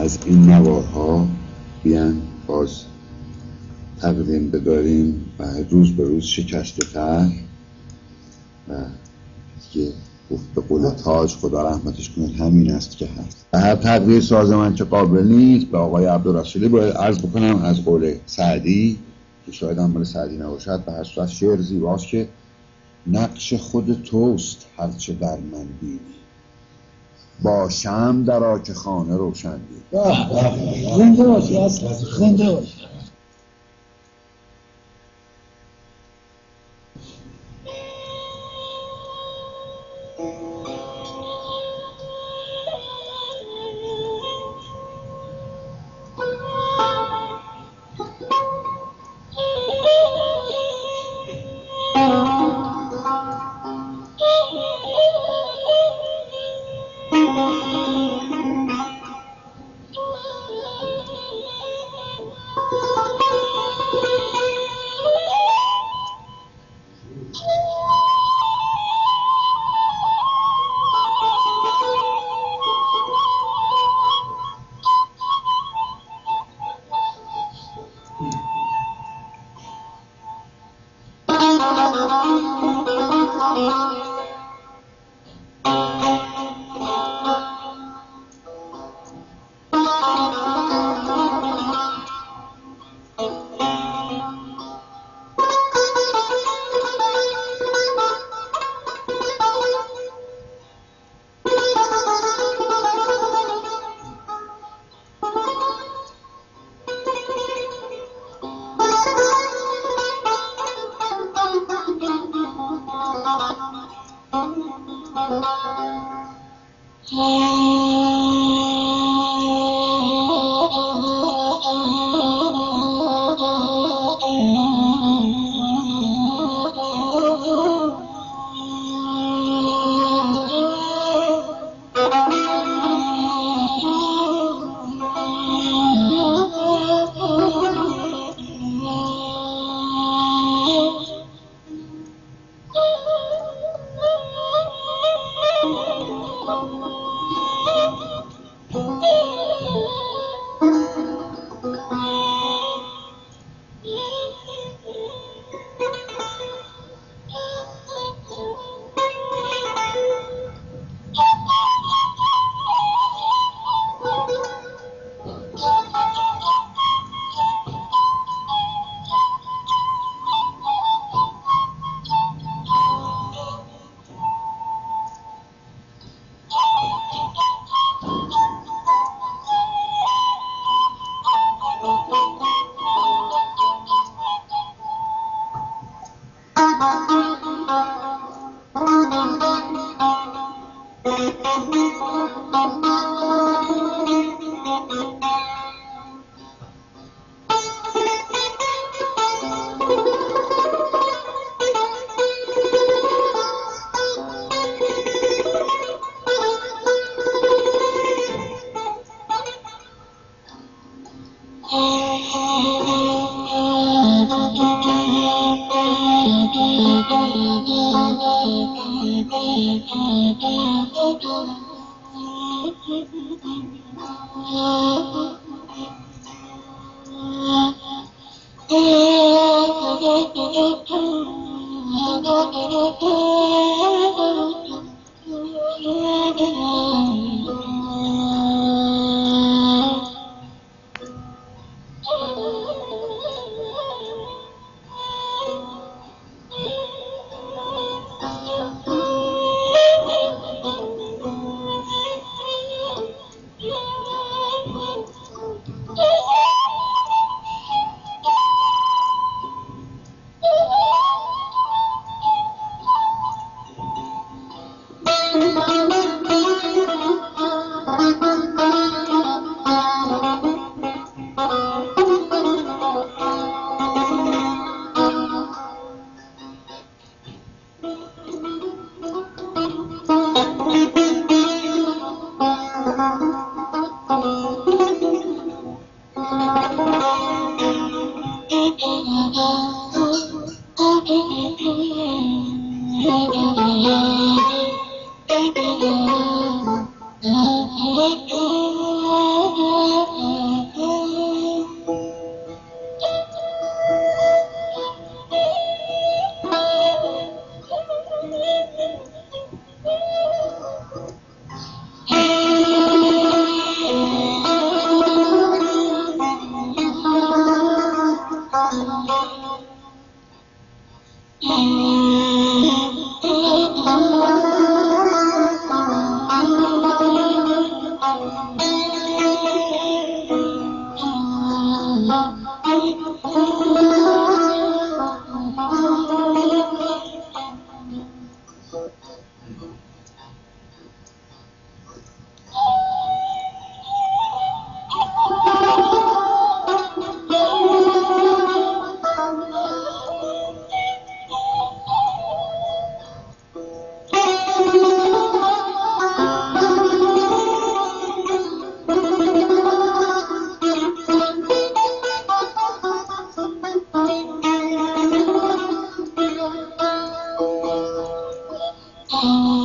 از این نوارها بیان باز تقدیم بداریم و روز به روز شکسته تر و دیگه به قول تاج خدا رحمتش کنه همین است که هست. و هر تقدیر سازمان که قابل نیست به آقای عبدالرسولی باید عرض بکنم از قول سعدی که شاید هم مال سعدی نباشد به هر شعر زیباست که نقش خود توست هرچه در من بینی. با شم در آک خانه روشن دید. زنده باشی اصلا زنده باشی. Oh, Thank you. Oh.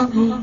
Thank.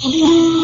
Oh,